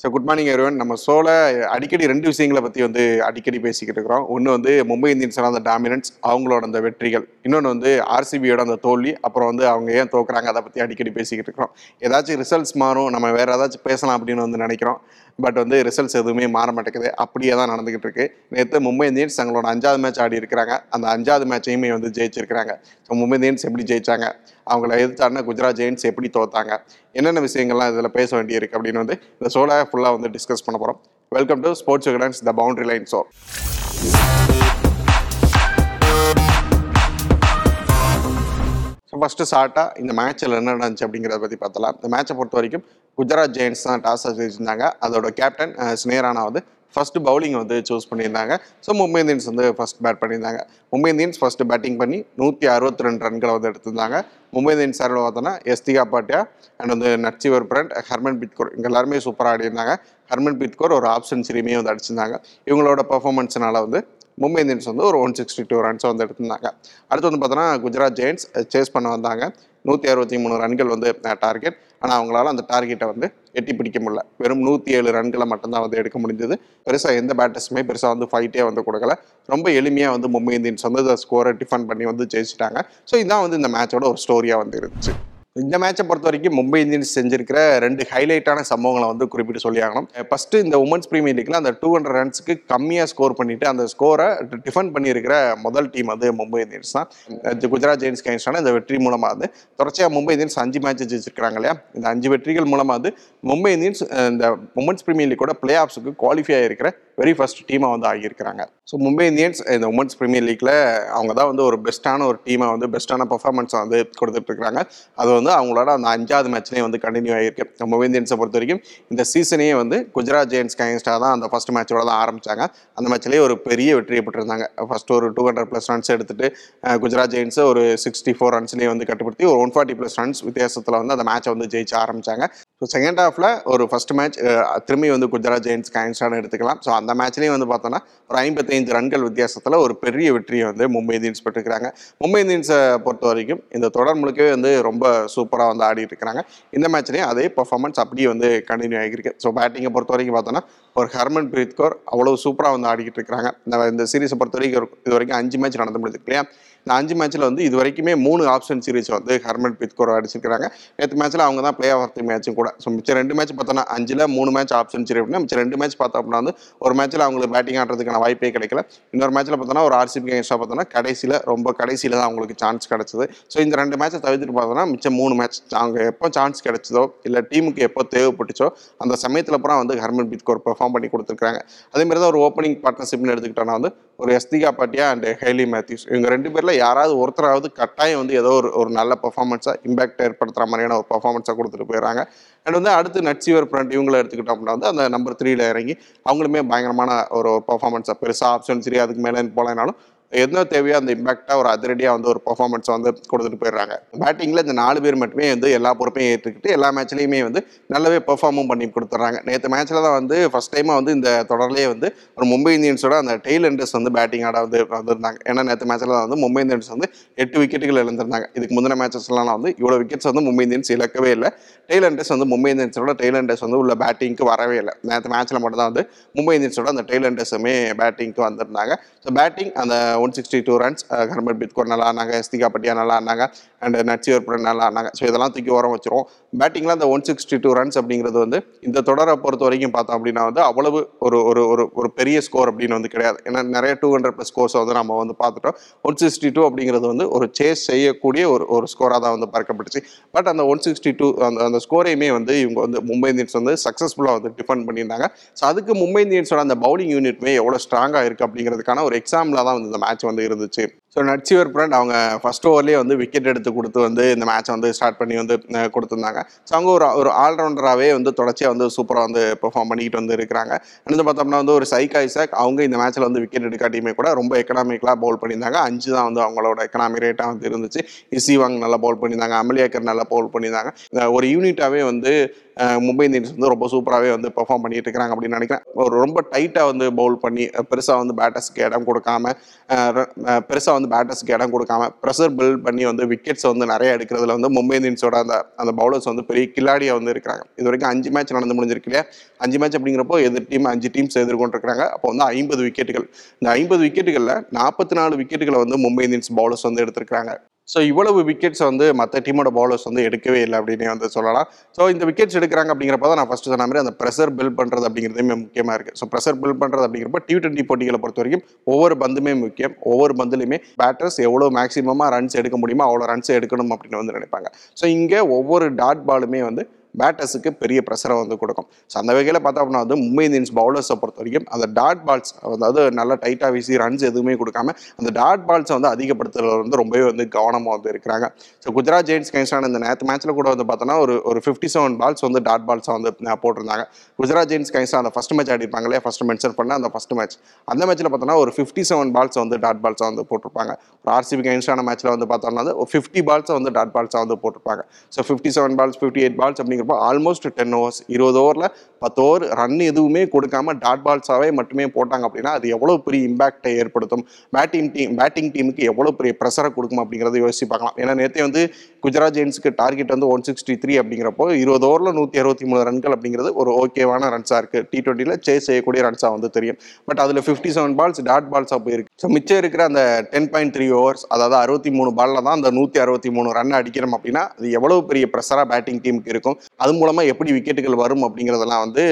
So good morning everyone நம்ம சோல அடிக்கடி ரெண்டு விஷயங்களை பற்றி வந்து அடிக்கடி பேசிக்கிட்டு இருக்கிறோம். ஒன்று வந்து மும்பை இந்தியன்ஸோட அந்த டாமினன்ஸ் அவங்களோட அந்த வெற்றிகள். இன்னொன்று வந்து ஆர்சிபியோட அந்த தோல்வி அப்புறம் வந்து அவங்க ஏன் தோக்குறாங்க அதை பற்றி அடிக்கடி பேசிக்கிட்டு இருக்கிறோம். ஏதாச்சும் ரிசல்ட்ஸ் மாறும் நம்ம வேறு ஏதாச்சும் பேசலாம் அப்படின்னு வந்து நினைக்கிறோம். பட் வந்து ரிசல்ட்ஸ் எதுவுமே மாற மாட்டேங்குது. அப்படியே தான் நடந்துகிட்டு இருக்கு. நேற்று மும்பை இந்தியன்ஸ் தங்களோட அஞ்சாவது மேட்ச் ஆடி இருக்கிறாங்க. அந்த அஞ்சாவது மேட்சையுமே வந்து ஜெயிச்சிருக்கிறாங்க. ஸோ மும்பை இந்தியன்ஸ் எப்படி ஜெயிச்சாங்க? அவங்கள எதிர்த்தாருன்னா குஜராத் ஜெயின்ஸ் எப்படி தோத்தாங்க? என்னென்ன விஷயங்கள்லாம் இதில் பேச வேண்டியிருக்கு அப்படின்னு வந்து இந்த ஷோல ஃபுல்லாக வந்து டிஸ்கஸ் பண்ண போகிறோம் welcome to sports Vikatan's the boundary line show first ஷார்ட்டாக இந்த மேட்ச்சில் என்ன நடந்துச்சு அப்படிங்கிறத பற்றி பார்த்தலாம் இந்த மேட்சை பொறுத்த வரைக்கும் குஜராத் ஜெயின்ஸ் தான் டாஸ் ஜெயிச்சிருந்தாங்க அதோட கேப்டன் ஸ்னேரானா வந்து ஃபர்ஸ்ட் பவுலிங் வந்து சூஸ் பண்ணியிருந்தாங்க. ஸோ மும்பை இந்தியன்ஸ் வந்து ஃபர்ஸ்ட் பேட் பண்ணியிருந்தாங்க. மும்பை இந்தியன்ஸ் ஃபர்ஸ்ட் பேட்டிங் பண்ணி நூற்றி அறுபத்தி ரெண்டு ரன்களை வந்து எடுத்திருந்தாங்க. மும்பை இந்தியன்ஸ் சார்பில் பார்த்தோன்னா எஸ்திகா பாட்டியா அண்ட் வந்து நட்சிவர் பிரண்ட் ஹர்மன் பிட்கோர் இங்கே எல்லாருமே சூப்பராக ஆடிருந்தாங்க ஹர்மன் பிட்கோர் ஒரு ஆப் சென்ச்சுரியுமே வந்து அடிச்சிருந்தாங்க. இவங்களோட பர்ஃபார்மன்ஸ்னால வந்து மும்பை இந்தியன்ஸ் வந்து ஒரு ஒன் சிக்ஸ்டி டூ ரன்ஸ் வந்து எடுத்திருந்தாங்க. அடுத்து வந்து பார்த்தோன்னா குஜராத் ஜெயின்ஸ் சேஸ் பண்ண வந்தாங்க. நூற்றி அறுபத்தி மூணு ரன்கள் வந்து டார்கெட் ஆனால் அவங்களால அந்த டார்கெட்டை வந்து எட்டி பிடிக்க முடியல. வெறும் நூற்றி ஏழு ரன்களை மட்டும்தான் வந்து எடுக்க முடிஞ்சது. பெருசாக எந்த பேட்டர்ஸுமே பெருசாக வந்து ஃபைட்டே வந்து கொடுக்கல. ரொம்ப எளிமையாக வந்து மும்பை இந்தியன்ஸ் வந்து ஸ்கோரை டிஃபன் பண்ணி வந்து ஜெயிச்சிட்டாங்க. ஸோ இதான் வந்து இந்த மேட்சோட ஒரு ஸ்டோரியாக வந்து இருந்துச்சு. இந்த மேட்சை பொறுத்த வரைக்கும் மும்பை இந்தியன்ஸ் செஞ்சிருக்கிற ரெண்டு ஹைலைட்டான சம்பவங்களை வந்து குறிப்பிட்டு சொல்லி ஆகணும் ஃபர்ஸ்ட் இந்த உமன்ஸ் பிரீமியர் லீக்ல அந்த டூ ஹண்ட்ரட் ரன்ஸ்க்கு கம்மியாக ஸ்கோர் பண்ணிட்டு அந்த ஸ்கோரை டிஃபன் பண்ணியிருக்கிற முதல் டீம் அது மும்பை இந்தியன்ஸ் தான். குஜராத் ஜெயின்ஸ் கைன்ஸ்டான இந்த வெற்றி மூலமாக வந்து தொடர்ச்சியாக மும்பை இந்தியன்ஸ் அஞ்சு மேட்ச் ஜெயிச்சிருக்காங்க இல்லையா? இந்த அஞ்சு வெற்றிகள் மூலமாக வந்து மும்பை இந்தியன்ஸ் இந்த உமன்ஸ் பிரீமியர் லீக்கோட பிளே ஆஃப்ஸுக்கு குவாலிஃபை ஆகிருக்கிற வெரி ஃபர்ஸ்ட் டீமாக வந்து ஆகியிருக்கிறாங்க. ஸோ மும்பை இந்தியன்ஸ் இந்த உமன்ஸ் ப்ரீமியர் லீக்ல அவங்க தான் வந்து ஒரு பெஸ்ட்டான ஒரு டீமை வந்து பெஸ்ட்டான பர்ஃபார்மன்ஸ் வந்து கொடுத்துட்டு இருக்காங்க அது வந்து அவங்களோட அந்த அஞ்சாவது மேட்ச்லேயே வந்து கண்டினியூ ஆகிருக்கு மும்பை இந்தியன்ஸை பொறுத்த வரைக்கும் இந்த சீசனையே வந்து குஜராத் ஜெயின்ஸ் கைன்ஸ்டாக தான் அந்த ஃபர்ஸ்ட் மேட்சோட தான் ஆரம்பிச்சாங்க. அந்த மேட்ச்லேயே ஒரு பெரிய வெற்றியை பெற்றிருந்தாங்க. ஃபர்ஸ்ட் ஒரு டூ ஹண்ட்ரட் ப்ளஸ் ரன்ஸ் எடுத்துட்டு குஜராத் ஜெயின்ஸை ஒரு சிக்ஸ்டி ஃபோர் ரன்ஸ்லேயே வந்து கட்டுப்படுத்தி ஒரு ஒன் ஃபார்ட்டி ப்ளஸ் ரன்ஸ் வித்தியாசத்தில் வந்து அந்த மேட்சை வந்து ஜெயிச்சு ஆரம்பிச்சாங்க. ஸோ செகண்ட் ஹாஃபில் ஒரு ஃபர்ஸ்ட் மேட்ச் திரும்பி வந்து குஜராத் ஜெயின்ஸ் காயின்ஸ்டான எடுத்துக்கலாம். ஸோ அந்த மேட்ச்லேயும் வந்து பார்த்தோன்னா ஒரு ஐம்பத்தைந்து ரன்கள் வித்தியாசத்தில் ஒரு பெரிய வெற்றியை வந்து மும்பை இந்தியன்ஸ் பெற்றுக்கிறாங்க மும்பை இந்தியன்ஸை பொறுத்த வரைக்கும் இந்த தொடர் முழுக்கவே வந்து ரொம்ப சூப்பராக வந்து ஆடிட்டு இருக்கிறாங்க. இந்த மேட்ச்லேயும் அதே பர்ஃபார்மன்ஸ் அப்படியே வந்து கண்டினியூ ஆகிருக்கு. ஸோ பேட்டிங்கை பொறுத்த வரைக்கும் பார்த்தோன்னா ஒரு ஹர்மன் பிரீத் கௌர் அவ்வளோ சூப்பராக வந்து ஆடிக்கிட்டு இருக்கிறாங்க. இந்த இந்த பொறுத்த வரைக்கும் ஒரு- இது வரைக்கும் அஞ்சு மேட்ச் நடந்து முடியுது இல்லையா? இந்த அஞ்சு மேட்ச்சில் வந்து இது வரைக்குமே மூணு ஆப்ஷன் சீரீஸ் வந்து ஹர்மன் பிரீத் கௌர் அடிச்சிருக்கிறாங்க. நேற்று மேட்ச்சில் அவங்க தான் பிளே ஆஃப் தி மேட்சும் கூட. ஸோ மிச்சம் ரெண்டு மேட்ச் பார்த்தோன்னா அஞ்சில் மூணு மேட்ச் ஆப்ஷன் சென்ச்சுரி அப்படின்னா மிச்சம் ரெண்டு மேட்ச் பார்த்தோம் அப்படின்னா வந்து ஒரு மேட்ச்சில் அவங்களுக்கு பேட்டிங் ஆடுறதுக்கான வாய்ப்பே கிடைக்கல. இன்னொரு மேட்ச்சில் பார்த்தோன்னா ஒரு ஆர்சிபி கேங்ஸ்டாக பார்த்தோன்னா கடைசியில் ரொம்ப கடைசியில் தான் அவங்களுக்கு சான்ஸ் கிடச்சிது. ஸோ இந்த ரெண்டு மேட்சை தவிர்த்துட்டு பார்த்தோன்னா மிச்சம் மூணு மேட்ச் அவங்க எப்போ சான்ஸ் கிடைச்சதோ இல்லை டீமுக்கு எப்போ தேவைப்பட்டுச்சோ அந்த சமயத்தில் அப்புறம் வந்து ஹர்மன் பிரீத் கௌர் பெர்ஃபார்ம் பண்ணி கொடுத்துருக்காங்க அதே மாதிரி தான் ஒரு ஓப்பனிங் பார்ட்னர்ஷிப்னு எடுத்துக்கிட்டோன்னா வந்து ஒரு Yastika Bhatia and Hayley Matthews இவங்க ரெண்டு பேரில் யாராவது ஒருத்தராவது கட்டாயம் வந்து ஏதோ ஒரு ஒரு நல்ல பர்ஃபார்மன்ஸாக இம்பாக்ட் ஏற்படுத்துகிற மாதிரியான ஒரு பர்ஃபார்மன்ஸாக கொடுத்துட்டு போயிடுறாங்க. அண்ட் வந்து அடுத்து நட்சிவர் ஃப்ரண்ட் இவங்களை எடுத்துக்கிட்டோம் அப்படின்னா வந்து அந்த நம்பர் த்ரீல இறங்கி அவங்களுமே பயங்கரமான ஒரு பர்ஃபார்மன்ஸாக பெருசாக ஆப்ஷன் சரி அதுக்கு மேலே போகலைனாலும் என்ன தேவையோ அந்த இம்பாக்டாக ஒரு அதிரடியாக வந்து ஒரு பர்ஃபார்மன்ஸ் வந்து கொடுத்துட்டு போயிடுறாங்க. பேட்டிங்கில் இந்த நாலு பேர் மட்டுமே வந்து எல்லா பொறுப்பையும் ஏற்றுக்கிட்டு எல்லா மேட்ச்லேயுமே வந்து நல்லாவே பெர்ஃபார்மும் பண்ணி கொடுத்துட்றாங்க. நேற்று மேட்ச்சில் தான் வந்து ஃபஸ்ட் டைமாக வந்து இந்த தொடர்லேயே வந்து ஒரு மும்பை இந்தியன்ஸோட அந்த டெய்ல் எண்டர்ஸ் வந்து பேட்டிங் ஆட வந்து வந்திருந்தாங்க. ஏன்னா நேற்று மேட்ச்சில் தான் வந்து மும்பை இந்தியன்ஸ் வந்து எட்டு விக்கெட்டுகள் இழந்திருந்தாங்க. இதுக்கு முந்தின மேட்சஸ்லாம் வந்து இவ்வளோ விக்கெட்ஸ் வந்து மும்பை இந்தியன்ஸ் இழக்கவே இல்லை. டெய்ல் எண்டர்ஸ் வந்து மும்பை இந்தியன்ஸோட டெய்ல் எண்டர்ஸ் வந்து உள்ள பேட்டிங்க்கு வரவே இல்லை. நேற்று மேட்ச்சில் மட்டும் தான் வந்து மும்பை இந்தியன்ஸோட அந்த டெய்ல் எண்டர்ஸுமே பேட்டிங்க்கு வந்திருந்தாங்க. ஸோ பேட்டிங் அந்த one sixty two runs Harman Preet Kaur நல்லா ஆனாங்க எஸ்திகா பட்டியா நல்லா ஆனாங்க அண்ட் நட்சிவர் நல்லா ஆனாங்க. ஸோ இதெல்லாம் தூக்கி ஓரம் வச்சிருவோம். பேட்டிங்கில் அந்த ஒன் சிக்ஸ்டி டூ ரன்ஸ் அப்படிங்கிறது வந்து இந்த தொடரை பொறுத்த வரைக்கும் பார்த்தோம் அப்படின்னா வந்து அவ்வளவு ஒரு ஒரு ஒரு ஒரு பெரிய ஸ்கோர் அப்படின்னு வந்து கிடையாது. ஏன்னா நிறைய டூ ஹண்ட்ரட் ப்ளஸ் ஸ்கோர்ஸை வந்து நம்ம வந்து பார்த்துட்டோம். ஒன் சிக்ஸ்டி டூ அப்படிங்கிறது வந்து ஒரு சேஸ் செய்யக்கூடிய ஒரு ஒரு ஸ்கோராக தான் வந்து பார்க்கப்பட்டுச்சு பட் அந்த ஒன் சிக்ஸ்டி டூ அந்த அந்த ஸ்கோரையுமே வந்து இவங்க வந்து மும்பை இந்தியன்ஸ் வந்து சக்ஸஸ்ஃபுல்லாக வந்து டிஃபெண்ட் பண்ணியிருந்தாங்க. ஸோ அதுக்கு மும்பை இந்தியன்ஸோட அந்த பவுலிங் யூனிட்மே எவ்வளோ ஸ்ட்ராங்காக இருக்குது அப்படிங்கிறதுக்கான ஒரு எக்ஸாம்பிளாக தான் வந்து இந்த மேட்ச் வந்து இருந்துச்சு. ஸோ நட்சிவர் பிரண்ட் அவங்க ஃபர்ஸ்ட் ஓவர்லேயே வந்து விக்கெட் எடுத்து கொடுத்து வந்து இந்த மேட்ச் வந்து ஸ்டார்ட் பண்ணி வந்து கொடுத்துருந்தாங்க. ஸோ அவங்க ஒரு ஒரு ஆல்ரவுண்டராகவே வந்து தொடர்ச்சியாக வந்து சூப்பராக வந்து பெர்ஃபார்ம் பண்ணிக்கிட்டு வந்து இருக்கிறாங்க. அடுத்து பார்த்தோம்னா வந்து ஒரு சைக் ஐசாக் அவங்க இந்த மேட்ச்சில் வந்து விக்கெட் எடுக்காட்டியுமே கூட ரொம்ப எக்கனாமிக்கலாக பவுல் பண்ணியிருந்தாங்க. அஞ்சு தான் வந்து அவங்களோட எக்கனாமி ரேட்டாக வந்து இருந்துச்சு. இசிவாங் நல்லா பவுல் பண்ணியிருந்தாங்க. அமலியாக்கர் நல்லா பவுல் பண்ணியிருந்தாங்க. ஒரு யூனிட்டாகவே வந்து மும்பை இந்தியன்ஸ் வந்து ரொம்ப சூப்பராகவே வந்து பெர்ஃபார்ம் பண்ணிட்டு இருக்கிறாங்க அப்படின்னு நினைக்கிறேன். ஒரு ரொம்ப டைட்டாக வந்து பவுல் பண்ணி பெருசாக வந்து பேட்டர்ஸ்க்கு இடம் கொடுக்காம பெருசாக வந்து பேட்டர்ஸ்க்கு இடம் கொடுக்காம ப்ரெஷர் பில்ட் பண்ணி வந்து விக்கெட்ஸ் வந்து நிறைய எடுக்கிறதுல வந்து மும்பை இந்தியன்ஸோட அந்த அந்த பவுலர்ஸ் வந்து பெரிய கில்லாடியாக வந்து இருக்கிறாங்க. இது வரைக்கும் அஞ்சு மேட்ச் நடந்து முடிஞ்சிருக்கு இல்லையா? அஞ்சு மேட்ச் அப்படிங்கிறப்போ எதிர் டீம் அஞ்சு டீம்ஸ் எதிர்கொண்டிருக்கிறாங்க அப்போ வந்து ஐம்பது விக்கெட்டுகள் இந்த ஐம்பது விக்கெட்டுகளில் நாற்பத்தி நாலு விக்கெட்டுகளை வந்து மும்பை இந்தியன்ஸ் பவுலர்ஸ் வந்து எடுத்திருக்கிறாங்க. ஸோ இவ்வளவு விக்கெட்ஸ் வந்து மற்ற டீமோட பவுலர்ஸ் வந்து எடுக்கவே இல்லை அப்படின்னு வந்து சொல்லலாம். ஸோ இந்த விக்கெட்ஸ் எடுக்கிறாங்க அப்படிங்கிறப்ப தான் நான் ஃபஸ்ட்டு சொன்ன மாதிரி அந்த ப்ரெஷர் பில்ட் பண்ணுறது அப்படிங்கிறதுமே முக்கியமாக இருக்குது ஸோ ப்ரெஷர் பில்ட் பண்ணுறது அப்படிங்கிறப்ப டி டுவெண்ட்டி போட்டிகளை பொறுத்த வரைக்கும் ஒவ்வொரு பந்துமே முக்கியம். ஒவ்வொரு பந்துலையுமே பேட்டர்ஸ் எவ்வளோ மேக்ஸிமமாக ரன்ஸ் எடுக்க முடியுமோ அவ்வளோ ரன்ஸ் எடுக்கணும் அப்படின்னு வந்து நினைப்பாங்க. ஸோ இங்கே ஒவ்வொரு டாட் பாலுமே வந்து பேட்டர்ஸுக்கு பெரிய ப்ரெஷரை வந்து கொடுக்கும். ஸோ அந்த வகையில் பார்த்தா அப்படின்னா வந்து மும்பை இந்தியன்ஸ் பவுலர்ஸை பொறுத்த வரைக்கும் அந்த டாட் பால்ஸ் அதாவது நல்லா டைட்டாக வீசி ரன்ஸ் எதுவுமே கொடுக்காம அந்த டாட் பால்ஸை வந்து அதிகப்படுத்துறதுல வந்து ரொம்பவே வந்து கவனமாக வந்து இருக்கிறாங்க. ஸோ குஜராத் ஜெயின்ஸ் கைன்ஸ்டான இந்த நேற்று மேட்ச்சில் கூட வந்து பார்த்தோன்னா ஒரு ஒரு ஃபிஃப்டி செவன் பால்ஸ் வந்து டாட் பால்ஸை வந்து போட்டிருந்தாங்க. குஜராத் ஜெயின்ஸ் கைன்ஸ் அந்த ஃபஸ்ட் மேட்ச் ஆடிப்பாங்க இல்லையா? ஃபஸ்ட் மென்ஷன் பண்ண அந்த ஃபஸ்ட் மேட்ச் அந்த மேட்ச்சில் பார்த்தோன்னா ஒரு ஃபிஃப்டி செவன் பால்ஸ் வந்து டாட் பால்ஸாக வந்து போட்டிருப்பாங்க. ஒரு ஆர்சிபி கைன்ஸான மேட்ச்சில் வந்து பார்த்தோம்னா ஒரு ஃபிஃப்டி பால்ஸை வந்து டாட் பால்ஸாக வந்து போட்டிருப்பாங்க. So fifty seven balls fifty eight balls அப்படிங்கிறப்போ ஆல்மோஸ்ட் டென் ஓவர்ஸ் இருபது ஓவரில் பத்து ஓவர் ரன் எதுவுமே கொடுக்காம டாட் பால்ஸாகவே மட்டுமே போட்டாங்க அப்படின்னா அது எவ்வளோ பெரிய இம்பாக்டை ஏற்படுத்தும்? பேட்டிங் டீம் பேட்டிங் டீமுக்கு எவ்வளோ பெரிய ப்ரெஷரை கொடுக்கும் அப்படிங்கிறத யோசிச்சு பார்க்கலாம். ஏன்னா நேற்றே வந்து குஜராத் ஜெயின்ஸுக்கு டார்கெட் வந்து ஒன் சிக்ஸ்டி த்ரீ அப்படிங்கிறப்போ இருபது ஓவரில் நூற்றி அறுபத்தி மூணு ரன்கள் அப்படிங்கிறது ஒரு ஓகேவான ரன்ஸாக இருக்குது டி டுவெண்ட்டியில் சேஸ் செய்யக்கூடிய ரன்ஸாக வந்து தெரியும். பட் அதில் ஃபிஃப்டி செவன் பால்ஸ் டாட் பால்ஸாக போயிருக்கு. ஸோ மிச்சம் இருக்கிற அந்த டென் பாயிண்ட் த்ரீ ஓவர்ஸ் அதாவது அறுபத்தி மூணு பாலில் தான் அந்த நூற்றி அறுபத்தி மூணு ரன் அடிக்கிறோம் அப்படின்னா அது எவ்வளோ பெரிய ப்ரெஷராக பேட்டிங் டீமுக்கு இருக்கும்? அது மூலமாக எப்படி விக்கெட்டுகள் வரும் அப்படிங்கிறதெல்லாம் வந்து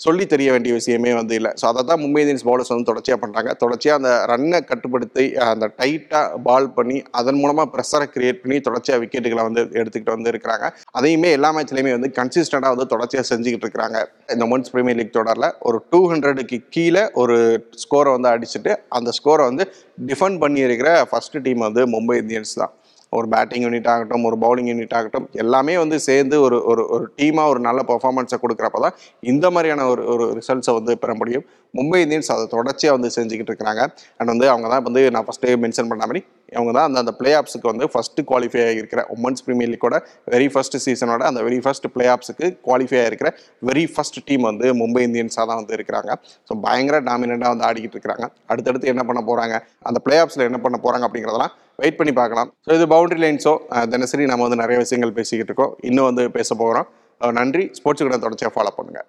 சொல்லி தெரிய வேண்டிய விஷயமே வந்து இல்லை. ஸோ அதை தான் மும்பை இந்தியன்ஸ் பவுலர்ஸ் வந்து தொடர்ச்சியாக பண்ணுறாங்க தொடர்ச்சியாக அந்த ரன்னை கட்டுப்படுத்தி அந்த டைட்டாக பால் பண்ணி அதன் மூலமாக ப்ரெஷரை கிரியேட் பண்ணி தொடர்ச்சியாக விக்கெட்டுகளை வந்து எடுத்துக்கிட்டு வந்து இருக்கிறாங்க. அதையுமே எல்லா மேட்ச்லையுமே வந்து கன்சிஸ்டண்டாக வந்து தொடர்ச்சியாக செஞ்சுக்கிட்டு இருக்கிறாங்க. இந்த உமன்ஸ் பிரீமியர் லீக் தொடரில் ஒரு டூ ஹண்ட்ரடுக்கு கீழே ஒரு ஸ்கோரை வந்து அடிச்சுட்டு அந்த ஸ்கோரை வந்து டிஃபெண்ட் பண்ணியிருக்கிற ஃபஸ்ட்டு டீம் வந்து மும்பை இந்தியன்ஸ் தான். ஒரு பேட்டிங் யூனிட் ஆகட்டும் ஒரு பவுலிங் யூனிட் ஆகட்டும் எல்லாமே வந்து சேர்ந்து ஒரு ஒரு ஒரு டீமாக ஒரு நல்ல பர்ஃபார்மன்ஸை கொடுக்குறப்ப தான் இந்த மாதிரியான ஒரு ஒரு ரிசல்ட்ஸை வந்து பெற முடியும். மும்பை இந்தியன்ஸ் அதை தொடர்ச்சியாக வந்து செஞ்சுக்கிட்டு இருக்கிறாங்க. அண்ட் வந்து அவங்க தான் வந்து நான் ஃபஸ்ட்டு மென்ஷன் பண்ண மாதிரி அவங்க தான் அந்த அந்த பிளே ஆப்ஸுக்கு வந்து ஃபஸ்ட்டு குவாலிஃபை ஆகியிருக்கிற உமன்ஸ் ப்ரீமியர் லீக்கோட வெரி ஃபர்ஸ்ட் சீசனோட அந்த வெரி ஃபர்ஸ்ட் பிளே ஆப்ஸுக்கு குவாலிஃபை ஆகிருக்கிற வெரி ஃபர்ஸ்ட் டீம் வந்து மும்பை இந்தியன்ஸாக தான் வந்து இருக்கிறாங்க. ஸோ பயங்கர டாமினண்ட்டாக வந்து ஆடிக்கிட்டு இருக்கிறாங்க. அடுத்தடுத்து என்ன பண்ண போகிறாங்க அந்த பிளே ஆப்ஸில் என்ன பண்ண போகிறாங்க அப்படிங்கிறதெல்லாம் வெயிட் பண்ணி பார்க்கலாம். ஸோ இது பவுண்டரி லைன்ஸோ தினசரி நம்ம வந்து நிறைய விஷயங்கள் பேசிக்கிட்டு இருக்கோம். இன்னும் வந்து பேச போகிறோம் நன்றி. ஸ்போர்ட்ஸ் கூட தொடர்ச்சியாக ஃபாலோ பண்ணுங்கள்